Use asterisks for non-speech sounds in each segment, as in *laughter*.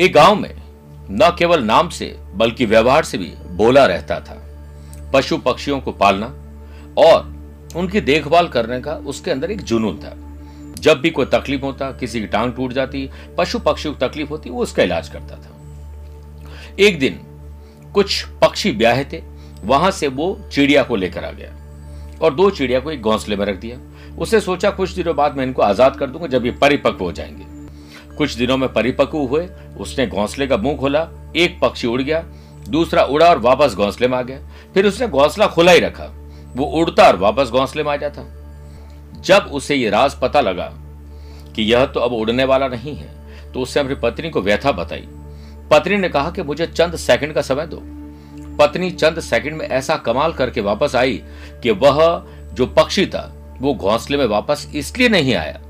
एक गाँव में न केवल नाम से, बल्कि व्यवहार से भी बोला रहता था। पशु पक्षियों को पालना और उनकी देखभाल करने का उसके अंदर एक जुनून था। जब भी कोई तकलीफ़ होता, किसी की टांग टूट जाती, पशु पक्षियों को तकलीफ़ होती, वो उसका इलाज करता था। एक दिन कुछ पक्षी ब्याहे थे, वहाँ से वो चिड़िया को लेकर आ गया और दो चिड़िया को एक घोंसले में रख दिया। उसे सोचा, कुछ दिनों बाद मैं इनको आज़ाद कर दूँगा, जब ये परिपक्व हो जाएँगे। कुछ दिनों में परिपक्व हुए, उसने घोंसले का मुँह खोला, एक पक्षी उड़ गया, दूसरा उड़ा और वापस घोंसले में आ गया। फिर उसने घोंसला खुला ही रखा, वो उड़ता और वापस घोंसले में आ जाता। जब उसे ये राज पता लगा कि यह तो अब उड़ने वाला नहीं है तो उसने अपनी पत्नी को व्यथा बताई। पत्नी ने कहा कि मुझे चंद सेकंड का समय दो। पत्नी चंद सेकंड में ऐसा कमाल करके वापस आई कि वह जो पक्षी था, वो घोंसले में वापस इसलिए नहीं आया,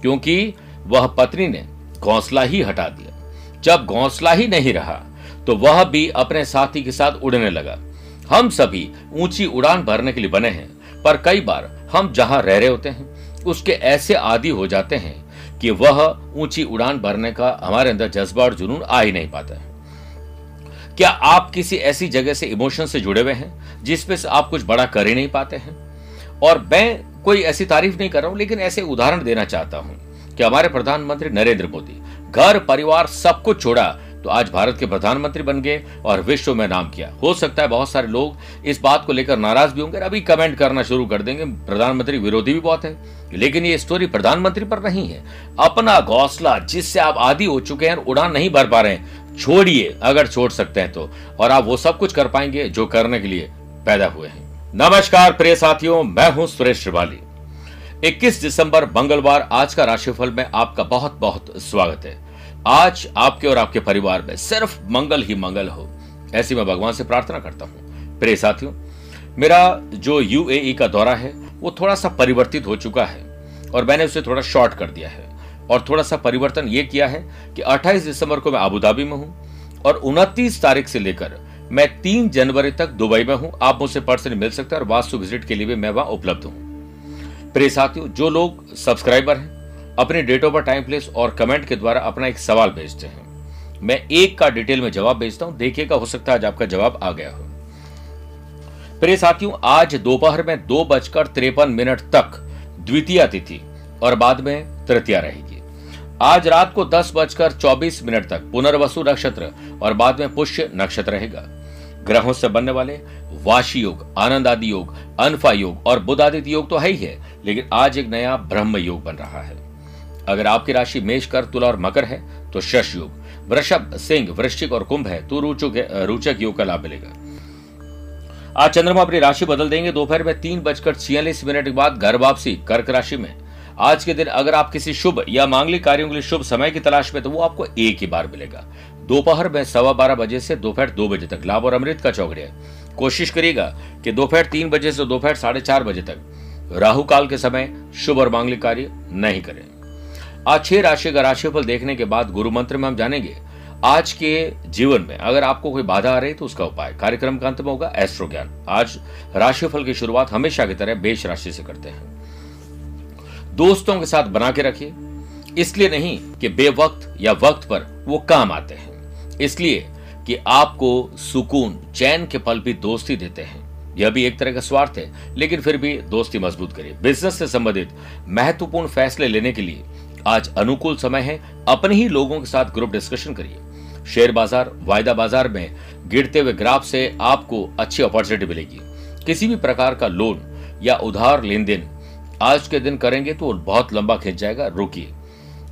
क्योंकि वह पत्नी ने घोंसला ही हटा दिया। जब घोंसला ही नहीं रहा तो वह भी अपने साथी के साथ उड़ने लगा। हम सभी ऊँची उड़ान भरने के लिए बने हैं, पर कई बार हम जहाँ रह रहे होते हैं, उसके ऐसे आदि हो जाते हैं कि वह ऊँची उड़ान भरने का हमारे अंदर जज्बा और जुनून आ ही नहीं पाता है। क्या आप किसी ऐसी जगह से इमोशन से जुड़े हुए हैं जिसपे से आप कुछ बड़ा कर ही नहीं पाते हैं? और मैं कोई ऐसी तारीफ़ नहीं कर रहा हूँ, लेकिन ऐसे उदाहरण देना चाहता हूँ। कि हमारे प्रधानमंत्री नरेंद्र मोदी, घर, परिवार, सब कुछ छोड़ा तो आज भारत के प्रधानमंत्री बन गए और विश्व में नाम किया। हो सकता है बहुत सारे लोग इस बात को लेकर नाराज़ भी होंगे अभी कमेंट करना शुरू कर देंगे। प्रधानमंत्री विरोधी भी बहुत है, लेकिन ये स्टोरी प्रधानमंत्री पर नहीं है। अपना घोसला जिससे आप आदि हो चुके हैं उड़ान नहीं भर पा रहे छोड़िए, अगर छोड़ सकते हैं तो। और आप वो सब कुछ कर पाएँगे जो करने के लिए पैदा हुए हैं। नमस्कार, प्रिय साथियों, मैं हूँ सुरेश श्रिवाली। 21 दिसंबर, मंगलवार, आज का राशिफल में आपका बहुत बहुत स्वागत है। आज आपके और आपके परिवार में सिर्फ़ मंगल ही मंगल हो, ऐसी मैं भगवान से प्रार्थना करता हूँ। प्रिय साथियों, मेरा जो यूएई का दौरा है, वो थोड़ा सा परिवर्तित हो चुका है और मैंने उसे थोड़ा शॉर्ट कर दिया है। और थोड़ा सा परिवर्तन ये किया है कि 28 दिसंबर को मैं अबुधाबी में हूँ और 29 तारीख से लेकर मैं 3 जनवरी तक दुबई में हूँ। आप मुझसे पर्सनली मिल सकते हैं और वास्तु विज़िट के लिए भी मैं वहाँ उपलब्ध हूँ। प्रिय साथियों, जो लोग सब्सक्राइबर हैं, अपने डेट ऑफ़ टाइम प्लेस और कमेंट के द्वारा अपना एक सवाल भेजते हैं। मैं एक का डिटेल में जवाब भेजता हूँ देखिएगा हो सकता है आज आपका जवाब आ गया हो। प्रिय साथियों, आज दोपहर में दो बजकर तिरपन मिनट तक द्वितीय तिथि और बाद में तृतीया रहेगी। आज रात को दस बजकर चौबीस मिनट तक पुनर्वसु नक्षत्र और बाद में पुष्य नक्षत्र रहेगा। ग्रहों से बनने वाले वाशी योग, आनंद आदि योग, अनफा योग और बुद्ध आदित्य योग तो है ही है लेकिन आज एक नया ब्रह्म योग बन रहा है। अगर आपकी राशि मेष कर, तुला और मकर है तो शश योग वृषभ, सिंह, वृश्चिक और कुंभ है तो रुचक रुचक योग का लाभ मिलेगा। आज चंद्रमा अपनी राशि बदल देंगे। दोपहर में तीन बजकर छियालीस मिनट के बाद घर वापसी, कर्क राशि में। आज के दिन अगर आप किसी शुभ या मांगलिक कार्यों के लिए शुभ समय की तलाश में तो वो आपको एक ही बार मिलेगा। दोपहर में सवा बारह बजे से दोपहर दो बजे तक। लाभ और अमृत का चौकड़िया कोशिश करिएगा कि दोपहर तीन बजे से दोपहर साढ़े चार बजे तक। राहु काल के समय शुभ और मांगलिक कार्य नहीं करें। आज छह राशि का राशिफल देखने के बाद गुरु मंत्र में हम जानेंगे, आज के जीवन में अगर आपको कोई बाधा आ रही तो उसका उपाय, कार्यक्रम का अंत में होगा एस्ट्रो ज्ञान। आज राशिफल की शुरुआत हमेशा की तरह बेश राशि से करते हैं। दोस्तों के साथ बना के रखिए, इसलिए नहीं कि बेवक्त या वक्त पर वो काम आते हैं। इसलिए कि आपको सुकून, चैन के पल भी दोस्ती देते हैं। यह भी एक तरह का स्वार्थ है, लेकिन फिर भी दोस्ती मज़बूत करिए बिज़नेस से संबंधित महत्वपूर्ण फैसले लेने के लिए आज अनुकूल समय है, अपने ही लोगों के साथ ग्रुप डिस्कशन करिए। शेयर बाज़ार, वायदा बाज़ार में गिरते हुए ग्राफ से आपको अच्छी अपॉर्चुनिटी मिलेगी। किसी भी प्रकार का लोन या उधार लेन देन आज के दिन करेंगे तो बहुत लंबा खिंच जाएगा, रुकिए।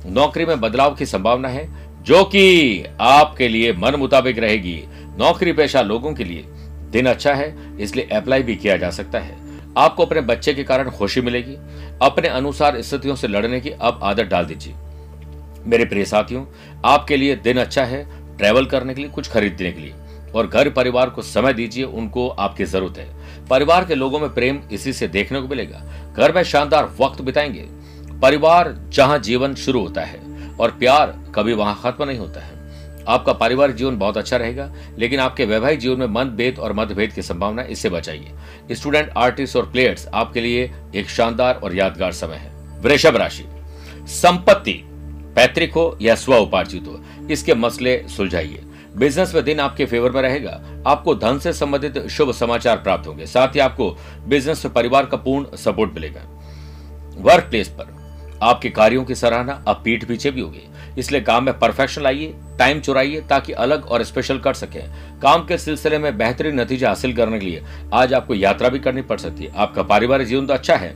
नौकरी में बदलाव की संभावना है, जो कि आपके लिए मन मुताबिक रहेगी। नौकरी पेशा लोगों के लिए दिन अच्छा है, इसलिए अप्लाई भी किया जा सकता है। आपको अपने बच्चे के कारण खुशी मिलेगी। अपने अनुसार स्थितियों से लड़ने की अब आदत डाल दीजिए। मेरे प्रिय साथियों, आपके लिए दिन अच्छा है ट्रैवल करने के लिए, कुछ खरीदने के लिए। और घर परिवार को समय दीजिए, उनको आपकी ज़रूरत है। परिवार के लोगों में प्रेम इसी से देखने को मिलेगा। घर में शानदार वक्त बिताएँगे। परिवार जहाँ जीवन शुरू होता है, और प्यार कभी वहाँ खत्म नहीं होता है। आपका पारिवारिक जीवन बहुत अच्छा रहेगा, लेकिन आपके वैवाहिक जीवन में मतभेद और मतभेद की संभावना इससे बचाइए। स्टूडेंट, आर्टिस्ट और प्लेयर्स, आपके लिए एक शानदार और यादगार समय है। वृषभ राशि। संपत्ति, पैतृक हो या स्व उपार्जित हो, इसके मसले सुलझाइए। बिज़नेस में दिन आपके फेवर में रहेगा। आपको धन से संबंधित शुभ समाचार प्राप्त होंगे। साथ ही आपको बिज़नेस में परिवार का पूर्ण सपोर्ट मिलेगा। वर्क प्लेस पर आपके कार्यों की सराहना अब पीठ पीछे भी होगी। इसलिए काम में परफेक्शन लाइए टाइम चुराइए ताकि अलग और स्पेशल कर सकें। काम के सिलसिले में बेहतरीन नतीजे हासिल करने के लिए आज आपको यात्रा भी करनी पड़ सकती है। आपका पारिवारिक जीवन तो अच्छा है,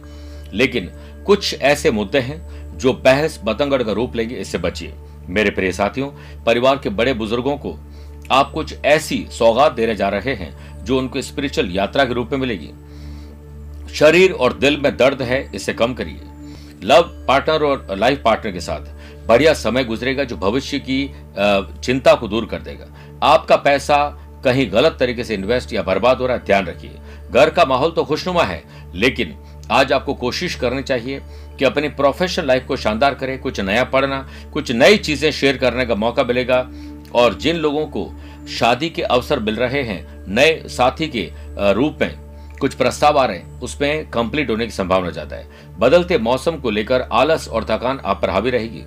लेकिन कुछ ऐसे मुद्दे हैं जो बहस बतंगड़ का रूप लेंगे, इससे बचिए। मेरे प्रिय साथियों, परिवार के बड़े बुज़ुर्गों को आप कुछ ऐसी सौगात देने जा रहे हैं जो उनको स्पिरिचुअल यात्रा के रूप में मिलेगी। शरीर और दिल में दर्द है, इसे कम करिए। लव पार्टनर और लाइफ पार्टनर के साथ बढ़िया समय गुजरेगा जो भविष्य की चिंता को दूर कर देगा। आपका पैसा कहीं गलत तरीके से इन्वेस्ट या बर्बाद हो रहा है, ध्यान रखिए। घर का माहौल तो खुशनुमा है, लेकिन आज आपको कोशिश करनी चाहिए कि अपनी प्रोफेशनल लाइफ को शानदार करें, कुछ नया पढ़ना, कुछ नई चीज़ें शेयर करने का मौका मिलेगा, और जिन लोगों को शादी के अवसर मिल रहे हैं, नए साथी के रूप में कुछ प्रस्ताव आ रहे हैं, उसमें कंप्लीट होने की संभावना ज़्यादा है। बदलते मौसम को लेकर आलस और थकान आप पर हावी रहेगी।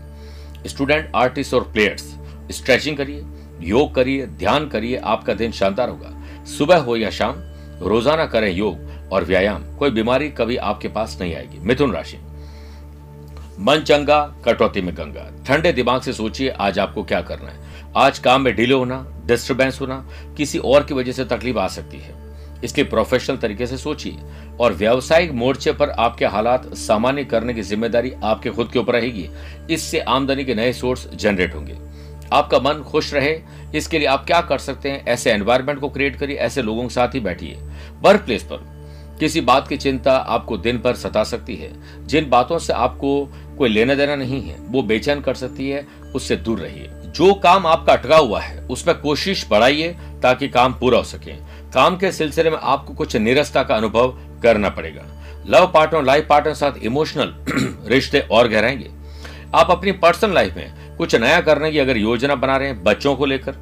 स्टूडेंट, आर्टिस्ट और प्लेयर्स, स्ट्रेचिंग करिए, योग करिए, ध्यान करिए, आपका दिन शानदार होगा। सुबह हो या शाम, रोज़ाना करें योग और व्यायाम, कोई बीमारी कभी आपके पास नहीं आएगी। मिथुन राशि। मन चंगा, कटौती में गंगा। ठंडे दिमाग से सोचिए, आज आपको क्या करना है। आज काम में डिले होना डिस्टर्बेंस होना, किसी और की वजह से तकलीफ़ आ सकती है। इसलिए प्रोफेशनल तरीके से सोचिए। और व्यावसायिक मोर्चे पर आपके हालात सामान्य करने की ज़िम्मेदारी आपके खुद के ऊपर रहेगी। इससे आमदनी के नए सोर्स जनरेट होंगे। आपका मन खुश रहे, इसके लिए आप क्या कर सकते हैं? ऐसे एनवायरमेंट को क्रिएट करिए, ऐसे लोगों के साथ ही बैठिए। वर्क प्लेस पर किसी बात की चिंता आपको दिन भर सता सकती है। जिन बातों से आपको कोई लेना देना नहीं है, वो बेचैन कर सकती है, उससे दूर रहिए। जो काम आपका अटका हुआ है, उसमें कोशिश बढ़ाइए ताकि काम पूरा हो सके। काम के सिलसिले में आपको कुछ निरस्ता का अनुभव करना पड़ेगा। लव पार्टनर लाइफ पार्टनर साथ इमोशनल *clears throat* रिश्ते और गहराएँगे। आप अपनी पर्सनल लाइफ में कुछ नया करने की अगर योजना बना रहे हैं बच्चों को लेकर,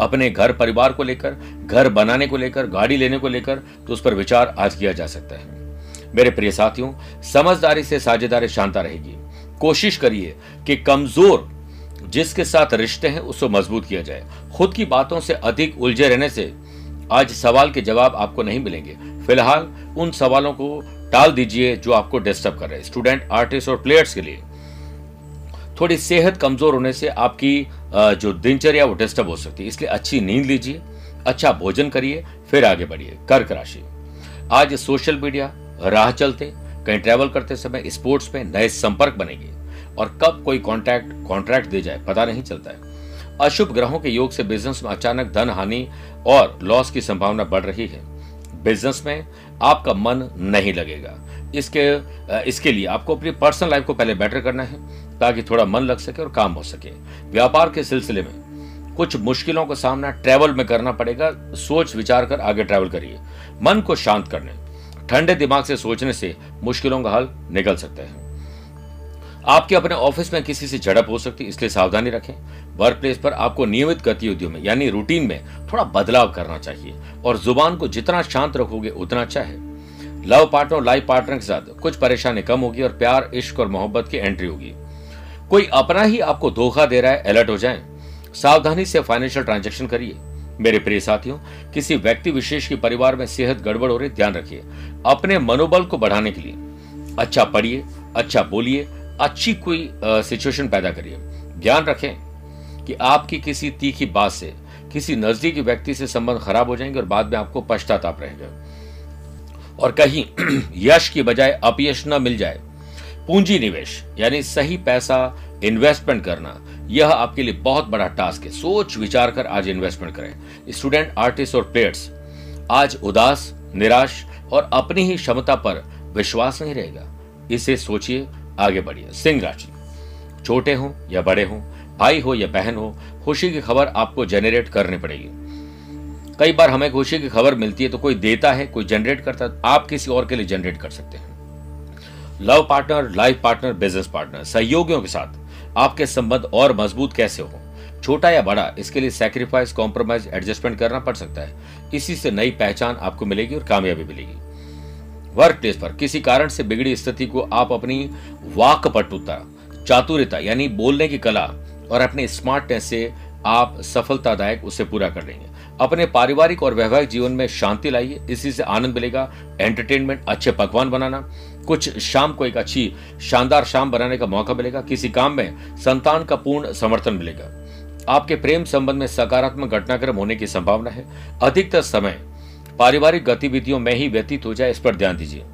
अपने घर परिवार को लेकर, घर बनाने को लेकर, गाड़ी लेने को लेकर तो उस पर विचार आज किया जा सकता है। मेरे प्रिय साथियों, समझदारी से साझेदारी शांता रहेगी। कोशिश करिए कि कमज़ोर जिसके साथ रिश्ते हैं, उसको मज़बूत किया जाए। खुद की बातों से अधिक उलझे रहने से आज सवाल के जवाब आपको नहीं मिलेंगे। फ़िलहाल उन सवालों को टाल दीजिए जो आपको डिस्टर्ब कर रहे हैं। स्टूडेंट आर्टिस्ट और प्लेयर्स के लिए। थोड़ी सेहत कमज़ोर होने से आपकी जो दिनचर्या वो डिस्टर्ब हो सकती है। इसलिए अच्छी नींद लीजिए अच्छा भोजन करिए, फिर आगे बढ़िए। कर्क राशि। आज सोशल मीडिया राह चलते, कहीं ट्रैवल करते समय स्पोर्ट्स में नए संपर्क बनेंगे और कब कोई कॉन्ट्रैक्ट कॉन्ट्रैक्ट दे जाए, पता नहीं चलता है। अशुभ ग्रहों के योग से बिज़नेस में अचानक धन हानि और लॉस की संभावना बढ़ रही है। बिज़नेस में आपका मन नहीं लगेगा। इसके इसके लिए आपको अपनी पर्सनल लाइफ को पहले बेटर करना है, ताकि थोड़ा मन लग सके और काम हो सके। व्यापार के सिलसिले में कुछ मुश्किलों का सामना ट्रैवल में करना पड़ेगा। सोच विचार कर आगे ट्रैवल करिए। मन को शांत करने, ठंडे दिमाग से सोचने से मुश्किलों का हल निकल सकता है। आपके अपने ऑफ़िस में किसी से झड़प हो सकती है इसलिए सावधानी रखें। वर्क प्लेस पर आपको नियमित गतिविधियों में, यानी रूटीन में, थोड़ा बदलाव करना चाहिए। और ज़ुबान को जितना शांत रखोगे, उतना अच्छा है। लव पार्टनर लाइफ पार्टनर के साथ कुछ परेशानी कम होगी और प्यार, इश्क और मोहब्बत की एंट्री होगी। कोई अपना ही आपको धोखा दे रहा है अलर्ट हो जाए। सावधानी से फाइनेंशियल ट्रांजेक्शन करिए। मेरे प्रिय साथियों, किसी व्यक्ति, विशेष की परिवार में सेहत गड़बड़ हो रही, ध्यान रखिए। अपने मनोबल को बढ़ाने के लिए। अच्छा पढ़िए अच्छा बोलिए अच्छी कोई सिचुएशन पैदा करिए। ध्यान रखें कि आपकी किसी तीखी बात से, किसी नजदीकी व्यक्ति से संबंध खराब हो जाएँगे और बाद में आपको पश्चाताप रहेगा। और कहीं *clears throat* यश की बजाय अपयश न मिल जाए। पूंजी निवेश, यानी सही पैसा इन्वेस्टमेंट करना, यह आपके लिए बहुत बड़ा टास्क है। सोच विचार कर आज इन्वेस्टमेंट करें। स्टूडेंट आर्टिस्ट और प्लेयर्स आज उदास, निराश और अपनी ही क्षमता पर विश्वास नहीं रहेगा। इसे सोचिए आगे बढ़िए। सिंह राशि छोटे हो या बड़े हो, भाई हो या बहन हो, खुशी की खबर आपको जनरेट करनी पड़ेगी। कई बार हमें खुशी की खबर मिलती है तो कोई देता है, कोई जनरेट करता है, आप किसी और के लिए जनरेट कर सकते हैं। Love partner life partner business partner सहयोगियों के साथ आपके संबंध और मज़बूत कैसे हो? छोटा या बड़ा, इसके लिए सैक्रिफाइस कॉम्प्रोमाइज एडजस्टमेंट करना पड़ सकता है। इसी से नई पहचान आपको मिलेगी और कामयाबी मिलेगी। वर्क प्लेस पर किसी कारण से बिगड़ी स्थिति को आप अपनी वाक पटुता चातुर्यता यानी बोलने की कला और अपने स्मार्टनेस से आप सफलतादायक उसे पूरा कर लेंगे। अपने पारिवारिक और वैवाहिक जीवन में शांति लाइए, इसी से आनंद मिलेगा। एंटरटेनमेंट अच्छे पकवान बनाना, कुछ शाम को एक अच्छी शानदार शाम बनाने का मौका मिलेगा। किसी काम में संतान का पूर्ण समर्थन मिलेगा। आपके प्रेम संबंध में सकारात्मक घटनाक्रम होने की संभावना है। अधिकतर समय पारिवारिक गतिविधियों में ही व्यतीत हो जाए, इस पर ध्यान दीजिए।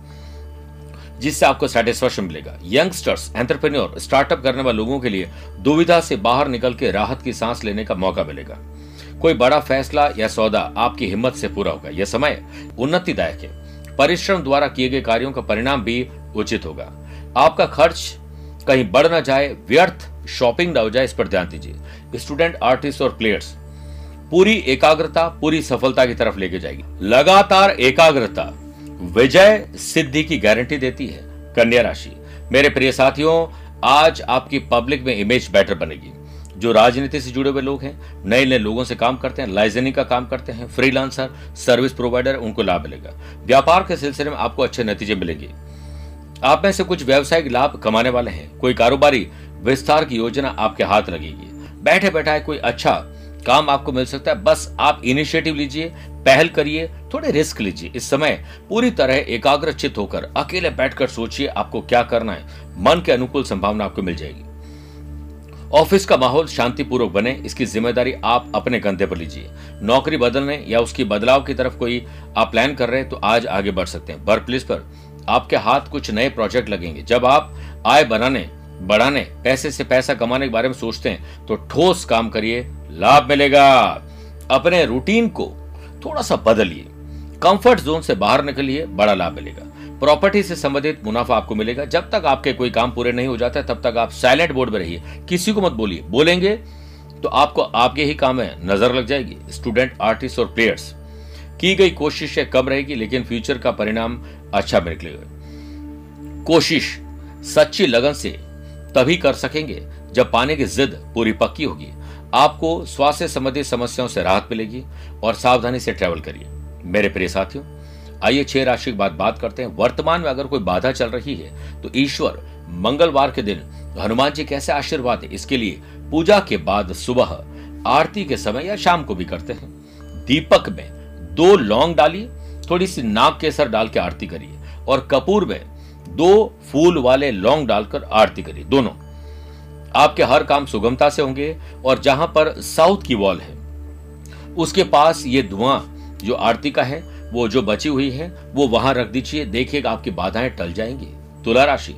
जिससे आपको सेटिस्फेक्शन मिलेगा। यंगस्टर्स एंटरप्रेन्योर स्टार्टअप करने वाले लोगों के लिए दुविधा से बाहर निकल के राहत की सांस लेने का मौका मिलेगा। कोई बड़ा फैसला या सौदा आपकी हिम्मत से पूरा होगा। यह समय उन्नतिदायक है। परिश्रम द्वारा किए गए कार्यों का परिणाम भी उचित होगा। आपका खर्च कहीं बढ़ ना जाए, व्यर्थ शॉपिंग ना हो जाए, इस पर ध्यान दीजिए। स्टूडेंट आर्टिस्ट और प्लेयर्स पूरी एकाग्रता, पूरी सफलता की तरफ़ लेके जाएगी। लगातार एकाग्रता विजय सिद्धि की गारंटी देती है कन्या राशि। मेरे प्रिय साथियों, आज आपकी पब्लिक में इमेज बेटर बनेगी। जो राजनीति से जुड़े हुए लोग हैं, नए नए लोगों से काम करते हैं लाइजनिंग का काम करते हैं फ्रीलांसर सर्विस प्रोवाइडर उनको लाभ मिलेगा। व्यापार के सिलसिले में आपको अच्छे नतीजे मिलेंगे। आप में से कुछ व्यवसायिक लाभ कमाने वाले हैं। कोई कारोबारी विस्तार की योजना आपके हाथ लगेगी। बैठे बैठाए कोई अच्छा काम आपको मिल सकता है। बस आप इनिशिएटिव लीजिए, पहल करिए, थोड़े रिस्क लीजिए। इस समय पूरी तरह एकाग्रचित होकर, अकेले बैठकर सोचिए आपको क्या करना है। मन के अनुकूल संभावना आपको मिल जाएगी। ऑफ़िस का माहौल शांतिपूर्वक बने, इसकी ज़िम्मेदारी आप अपने कंधे पर लीजिए। नौकरी बदलने या उसकी बदलाव की तरफ़ कोई आप प्लान कर रहे हैं तो आज आगे बढ़ सकते हैं। वर्क प्लेस पर आपके हाथ कुछ नए प्रोजेक्ट लगेंगे। जब आप आय बनाने, बढ़ाने, पैसे से पैसा कमाने के बारे में सोचते हैं तो ठोस काम करिए। लाभ मिलेगा। अपने रूटीन को थोड़ा सा बदलिए। कंफर्ट जोन से बाहर निकलिए, बड़ा लाभ मिलेगा। प्रॉपर्टी से संबंधित मुनाफा आपको मिलेगा। जब तक आपके कोई काम पूरे नहीं हो जाते, तब तक आप साइलेंट बोर्ड में रहिए। किसी को मत बोलिए। बोलेंगे तो आपको आपके ही काम में नज़र लग जाएगी। स्टूडेंट आर्टिस्ट और प्लेयर्स की गई कोशिशें कम रहेगी, लेकिन फ्यूचर का परिणाम अच्छा निकलेगा। कोशिश सच्ची लगन से तभी कर सकेंगे जब पाने की जिद पूरी पक्की होगी। आपको स्वास्थ्य संबंधी समस्याओं से राहत मिलेगी और सावधानी से ट्रेवल करिए। मेरे प्रिय साथियों, आइए छह राशि की बात बात करते हैं। वर्तमान में अगर कोई बाधा चल रही है तो ईश्वर मंगलवार के दिन हनुमान जी कैसे आशीर्वाद है इसके लिए पूजा के बाद सुबह आरती के समय या शाम को भी करते हैं। दीपक में दो लौंग डालिए, थोड़ी सी नाग केसर डाल के आरती करिए और कपूर में दो फूल वाले लौंग डालकर आरती करिए। दोनों आपके हर काम सुगमता से होंगे और जहाँ पर साउथ की वॉल है, उसके पास ये धुआँ जो आरती का है, वो जो बची हुई है, वो वहाँ रख दीजिए, देखिएगा आपकी बाधाएँ टल जाएँगी। तुला राशि,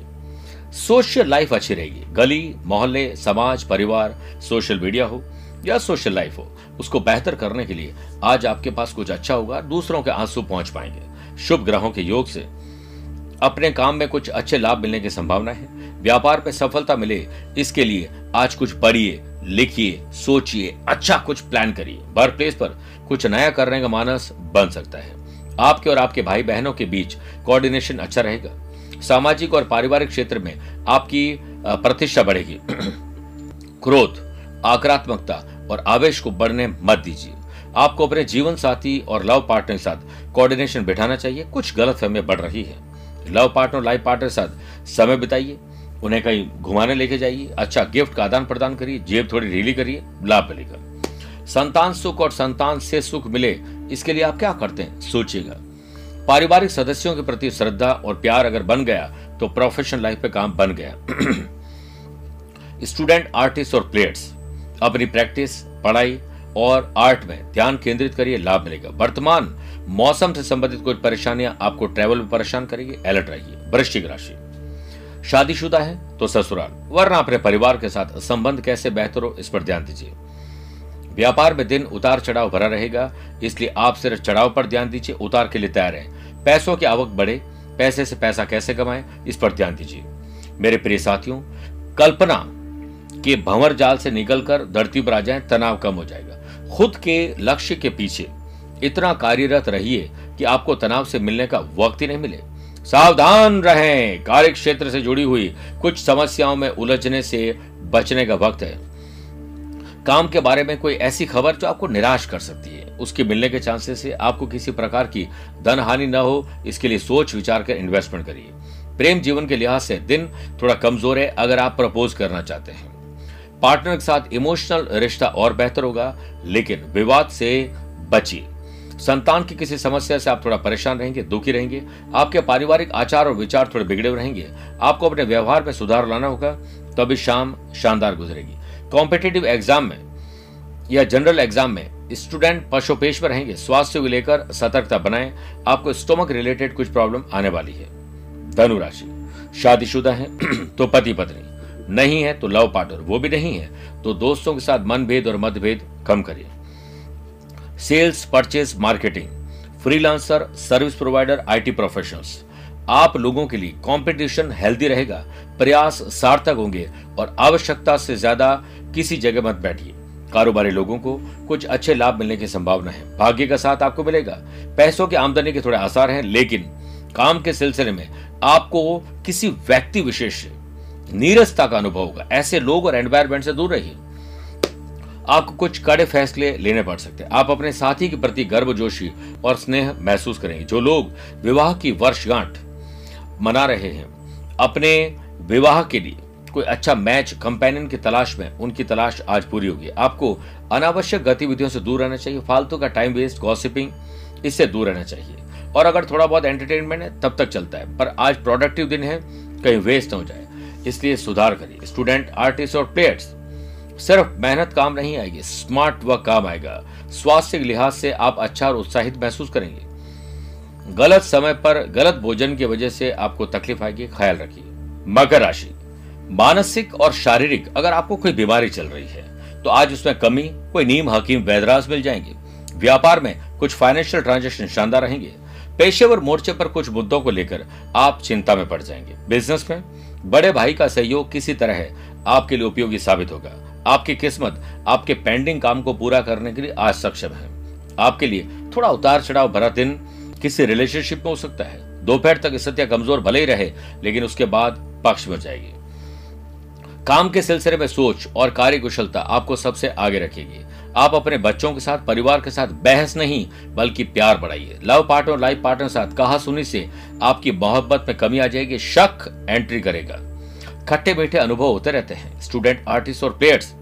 सोशल लाइफ अच्छी रहेगी। गली, मोहल्ले, समाज, परिवार, सोशल मीडिया हो या सोशल लाइफ हो, उसको बेहतर करने के लिए आज आपके पास कुछ अच्छा होगा, दूसरों के आँसू पहुँच पाएँगे। शुभ ग्रहों के योग से अपने काम में कुछ अच्छे लाभ मिलने की संभावना है। व्यापार में सफलता मिले, इसके लिए आज कुछ पढ़िए, लिखिए, सोचिए अच्छा कुछ प्लान करिए। वर्क प्लेस पर कुछ नया करने का मानस बन सकता है। आपके और आपके भाई बहनों के बीच कोऑर्डिनेशन अच्छा रहेगा। सामाजिक और पारिवारिक क्षेत्र में आपकी प्रतिष्ठा बढ़ेगी। *clears throat* क्रोध, आक्रात्मकता और आवेश को बढ़ने मत दीजिए। आपको अपने जीवन साथी और लव पार्टनर के साथ कोऑर्डिनेशन बिठाना चाहिए। कुछ गलत फहमियाँ बढ़ रही है। लव पार्टनर लाइफ पार्टनर के साथ समय बिताइए। उन्हें कहीं घुमाने लेके जाइए। अच्छा गिफ्ट का आदान प्रदान करिए, जेब थोड़ी ढीली करिए, लाभ मिलेगा। संतान सुख और संतान से सुख मिले, इसके लिए आप क्या करते हैं? सोचिएगा। पारिवारिक सदस्यों के प्रति श्रद्धा और प्यार अगर बन गया तो प्रोफेशनल लाइफ पे काम बन गया। *clears throat* स्टूडेंट आर्टिस्ट और प्लेयर्स अपनी प्रैक्टिस पढ़ाई और आर्ट में ध्यान केंद्रित करिए, लाभ मिलेगा। वर्तमान मौसम से संबंधित कोई परेशानियाँ, आपको ट्रैवल में परेशान करेगी अलर्ट रहिए। वृश्चिक राशि। शादीशुदा है तो ससुराल। वरना अपने परिवार के साथ संबंध कैसे बेहतर हो, इस पर ध्यान दीजिए। व्यापार में दिन उतार चढ़ाव भरा रहेगा, इसलिए आप सिर्फ़ चढ़ाव पर ध्यान दीजिए, उतार के लिए तैयार है पैसों की आवक बढ़े, पैसे से पैसा कैसे कमाएँ, इस पर ध्यान दीजिए। मेरे प्रिय साथियों, कल्पना के भंवर जाल से निकलकर धरती पर आ जाए, तनाव कम हो जाएगा। खुद के लक्ष्य के पीछे इतना कार्यरत रहिए कि आपको तनाव से मिलने का वक्त ही नहीं मिले। सावधान रहें। कार्य क्षेत्र से जुड़ी हुई कुछ समस्याओं में उलझने से बचने का वक्त है। काम के बारे में कोई ऐसी खबर जो आपको निराश कर सकती है। उसके मिलने के चांसेस है आपको किसी प्रकार की धन हानि न हो। इसके लिए सोच विचार कर इन्वेस्टमेंट करिए। प्रेम जीवन के लिहाज से दिन थोड़ा कमज़ोर है, अगर आप प्रपोज करना चाहते हैं। पार्टनर के साथ इमोशनल रिश्ता और बेहतर होगा, लेकिन विवाद से बचिए। संतान की किसी समस्या से आप थोड़ा परेशान रहेंगे, दुखी रहेंगे, आपके पारिवारिक आचार और विचार थोड़े बिगड़े रहेंगे, आपको अपने व्यवहार में सुधार लाना होगा तो अभी शाम शानदार गुजरेगी। कॉम्पिटेटिव एग्ज़ाम में या जनरल एग्ज़ाम में स्टूडेंट पशुपेश में रहेंगे, स्वास्थ्य को लेकर सतर्कता बनाएँ, आपको स्टोमक रिलेटेड कुछ प्रॉब्लम आने वाली है। धनु राशि, शादीशुदा है *clears throat* तो पति पत्नी, नहीं है तो लव पार्टनर वो भी नहीं है तो दोस्तों के साथ मनभेद और मतभेद कम करिए। Sales purchase marketing freelancer service provider IT professionals आप लोगों के लिए कंपटीशन हेल्दी रहेगा, प्रयास सार्थक होंगे और आवश्यकता से ज़्यादा किसी जगह मत बैठिए। कारोबारी लोगों को कुछ अच्छे लाभ मिलने की संभावना है। भाग्य का साथ आपको मिलेगा। पैसों की आमदनी के थोड़े आसार हैं, लेकिन काम के सिलसिले में आपको किसी व्यक्ति विशेष नीरसता का अनुभव होगा। ऐसे लोग और एनवायरमेंट से दूर रहिए। आपको कुछ कड़े फैसले लेने पड़ सकते हैं। आप अपने साथी के प्रति गर्भजोशी और स्नेह महसूस करेंगे। जो लोग विवाह की वर्षगांठ मना रहे हैं, अपने विवाह के लिए कोई अच्छा मैच कंपेनियन की तलाश में, उनकी तलाश आज पूरी होगी। आपको अनावश्यक गतिविधियों से दूर रहना चाहिए। फालतू का टाइम वेस्ट गॉसिपिंग इससे दूर रहना चाहिए। और अगर थोड़ा बहुत एंटरटेनमेंट है, तब तक चलता है। पर आज प्रोडक्टिव दिन है, कहीं वेस्ट न हो जाए। इसलिए सुधार करिए। स्टूडेंट आर्टिस्ट और प्लेयर्स सिर्फ़ मेहनत काम नहीं आएगी स्मार्ट वर्क काम आएगा। स्वास्थ्य के लिहाज से आप अच्छा और उत्साहित महसूस करेंगे। गलत समय पर गलत भोजन की वजह से आपको तकलीफ़ आएगी, ख्याल रखिए। मकर राशि, मानसिक और शारीरिक अगर आपको कोई बीमारी चल रही है तो आज उसमें कमी, कोई नीम, हकीम वैदराज मिल जाएँगे। व्यापार में कुछ फाइनेंशियल ट्रांजेक्शन शानदार रहेंगे। पेशेवर मोर्चे पर कुछ मुद्दों को लेकर आप चिंता में पड़ जाएँगे। बिज़नेस में बड़े भाई का सहयोग किसी तरह आपके लिए उपयोगी साबित होगा। आपकी किस्मत आपके पेंडिंग काम को पूरा करने के लिए आज सक्षम है। आपके लिए थोड़ा उतार चढ़ाव भरा दिन किसी रिलेशनशिप में हो सकता है। दोपहर तक स्थितियाँ कमज़ोर भले ही रहे, लेकिन उसके बाद पक्ष में जाएगी काम के सिलसिले में सोच और कार्य कुशलता आपको सबसे आगे रखेगी। आप अपने बच्चों के साथ, परिवार के साथ बहस नहीं, बल्कि प्यार बढ़ाइए। लव पार्टनर लाइफ पार्टनर साथ कहा सुनी से आपकी मोहब्बत में कमी आ जाएगी, शक एंट्री करेगा। खट्टे बैठे अनुभव होते रहते हैं। स्टूडेंट आर्टिस्ट और प्लेयर्स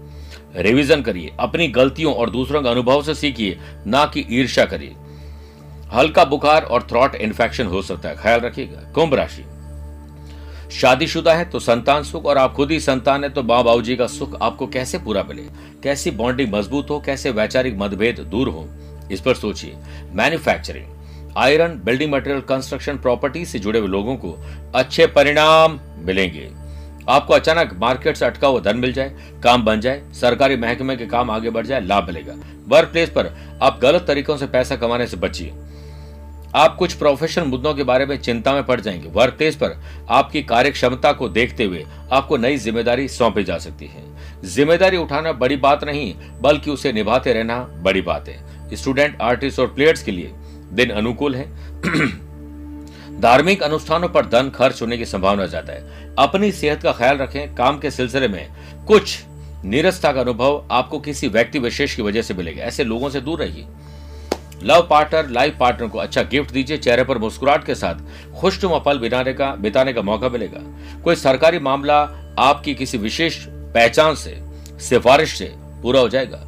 रिवीजन करिए। अपनी गलतियों और दूसरों के अनुभव से सीखिए, ना कि ईर्ष्या करिए। हल्का बुखार और थ्रॉट इन्फेक्शन हो सकता है। ख्याल रखिएगा। कुंभ राशि। शादीशुदा है तो संतान सुख और आप खुद ही संतान है तो माँ बाबू जी का सुख आपको कैसे पूरा मिले? कैसी बॉन्डिंग मज़बूत हो? कैसे वैचारिक मतभेद दूर हो? इस पर सोचिए। Manufacturing iron building material construction property से जुड़े हुए लोगों को अच्छे परिणाम मिलेंगे। आपको अचानक मार्केट से अटका हुआ धन मिल जाए, काम बन जाए, सरकारी महकमे के काम आगे बढ़ जाए, लाभ मिलेगा। वर्क प्लेस पर आप गलत तरीकों से पैसा कमाने से बचिए। आप कुछ प्रोफेशनल मुद्दों के बारे में चिंता में पड़ जाएँगे। वर्क प्लेस पर आपकी कार्य क्षमता को देखते हुए आपको नई ज़िम्मेदारी सौंपी जा सकती है। ज़िम्मेदारी उठाना बड़ी बात नहीं, बल्कि उसे निभाते रहना बड़ी बात है। स्टूडेंट आर्टिस्ट और प्लेयर्स के लिए दिन अनुकूल है। *clears throat* धार्मिक अनुष्ठानों पर धन खर्च होने की संभावना ज़्यादा है। अपनी सेहत का ख्याल रखें, काम के सिलसिले में। कुछ निरस्ता का अनुभव आपको किसी व्यक्ति विशेष की वजह से मिलेगा। ऐसे लोगों से दूर रहिए। लव पार्टनर, लाइफ पार्टनर को अच्छा गिफ्ट दीजिए, चेहरे पर मुस्कुराहट के साथ खुशनुमा पल बिताने का बिताने का मौका मिलेगा। कोई सरकारी मामला आपकी किसी विशेष पहचान से, सिफारिश से पूरा हो जाएगा।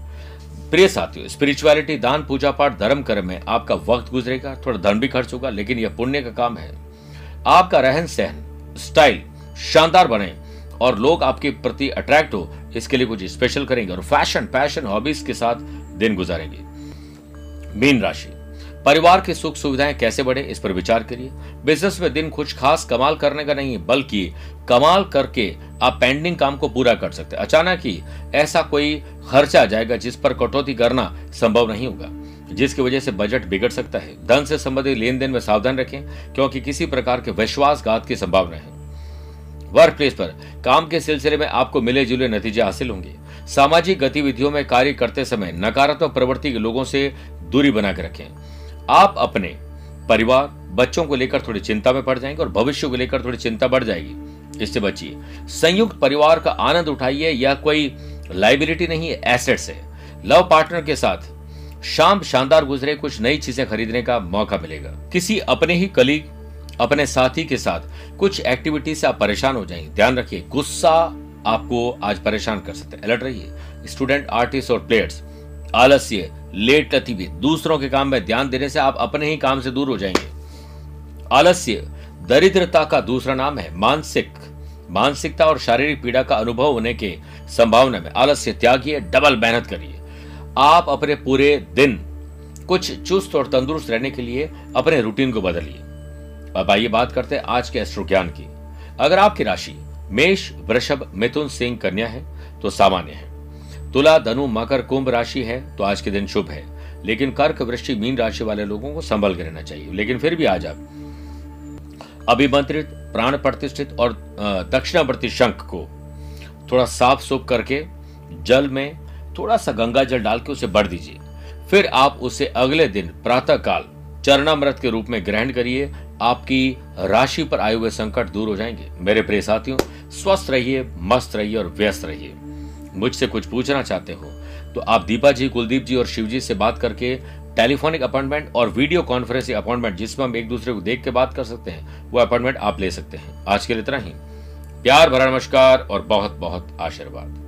प्रिय साथियों स्पिरिचुअलिटी दान, पूजा पाठ, धर्म, कर्म में आपका वक्त गुजरेगा, थोड़ा धन भी खर्च होगा, लेकिन यह पुण्य का काम है। आपका रहन सहन स्टाइल शानदार बने और लोग आपके प्रति अट्रैक्ट हो, इसके लिए कुछ स्पेशल करेंगे और फ़ैशन पैशन हॉबीज के साथ दिन गुजारेंगे। मीन राशि, परिवार की सुख सुविधाएँ कैसे बढ़े, इस पर विचार करिए। बिज़नेस में दिन कुछ खास कमाल करने का नहीं है बल्कि कमाल करके आप पेंडिंग काम को पूरा कर सकते हैं। अचानक ही ऐसा कोई खर्चा आ जाएगा जिस पर कटौती करना संभव नहीं होगा, जिसकी वजह से बजट बिगड़ सकता है। धन से संबंधित लेन देन में सावधान रखें, क्योंकि किसी प्रकार के विश्वासघात की संभावना है। वर्क प्लेस पर काम के सिलसिले में आपको मिले जुले नतीजे हासिल होंगे। सामाजिक गतिविधियों में कार्य करते समय नकारात्मक प्रवृत्ति के लोगों से दूरी बनाकर रखें। आप अपने परिवार, बच्चों को लेकर थोड़ी चिंता में पड़ जाएँगे और भविष्य को लेकर थोड़ी चिंता बढ़ जाएगी। इससे बचिए। संयुक्त परिवार का आनंद उठाइए या कोई लाइबिलिटी नहीं है एसेट्स है। लव पार्टनर के साथ शाम शानदार गुजरे, कुछ नई चीज़ें खरीदने का मौका मिलेगा। किसी अपने ही कलीग अपने साथी के साथ कुछ एक्टिविटी से आप परेशान हो जाएँगे ध्यान रखिए, गुस्सा आपको आज परेशान कर सकते हैं। अलर्ट रहिए। स्टूडेंट आर्टिस्ट और प्लेयर्स आलस्य लेट गतिविधि दूसरों के काम में ध्यान देने से आप अपने ही काम से दूर हो जाएँगे। आलस्य, दरिद्रता का दूसरा नाम है, मानसिक मानसिकता और शारीरिक पीड़ा का अनुभव होने के संभावना में आलस्य त्यागिए, डबल मेहनत करिए। आप अपने पूरे दिन कुछ चुस्त और तंदुरुस्त रहने के लिए अपने रूटीन को बदलिए। अब आइए बात करते हैं आज के एस्ट्रो ज्ञान की। अगर आपकी राशि मेष, वृषभ, मिथुन, सिंह, कन्या है तो सामान्य है। तुला, धनु, मकर, कुंभ राशि है तो आज के दिन शुभ है। लेकिन कर्क वृश्चिक मीन राशि वाले लोगों को संभल के रहना चाहिए। लेकिन फिर भी आज आप अभिमंत्रित प्राण प्रतिष्ठित और दक्षिणावर्ती शंख को थोड़ा साफ़ सुफ करके जल में थोड़ा सा गंगा जल डाल के उसे बढ़ दीजिए। फिर आप उसे अगले दिन प्रातः काल चरणामृत के रूप में ग्रहण करिए। आपकी राशि पर आए हुए संकट दूर हो जाएँगे। मेरे प्रिय साथियों, स्वस्थ रहिए, मस्त रहिए और व्यस्त रहिए। मुझसे कुछ पूछना चाहते हो तो आप दीपा जी कुलदीप जी और शिव जी से बात करके टेलीफोनिक अपॉइंटमेंट और वीडियो कॉन्फ्रेंसिंग अपॉइंटमेंट जिसमें हम एक दूसरे को देख के बात कर सकते हैं, वो अपॉइंटमेंट आप ले सकते हैं। आज के लिए इतना ही। प्यार भरा नमस्कार और बहुत बहुत आशीर्वाद।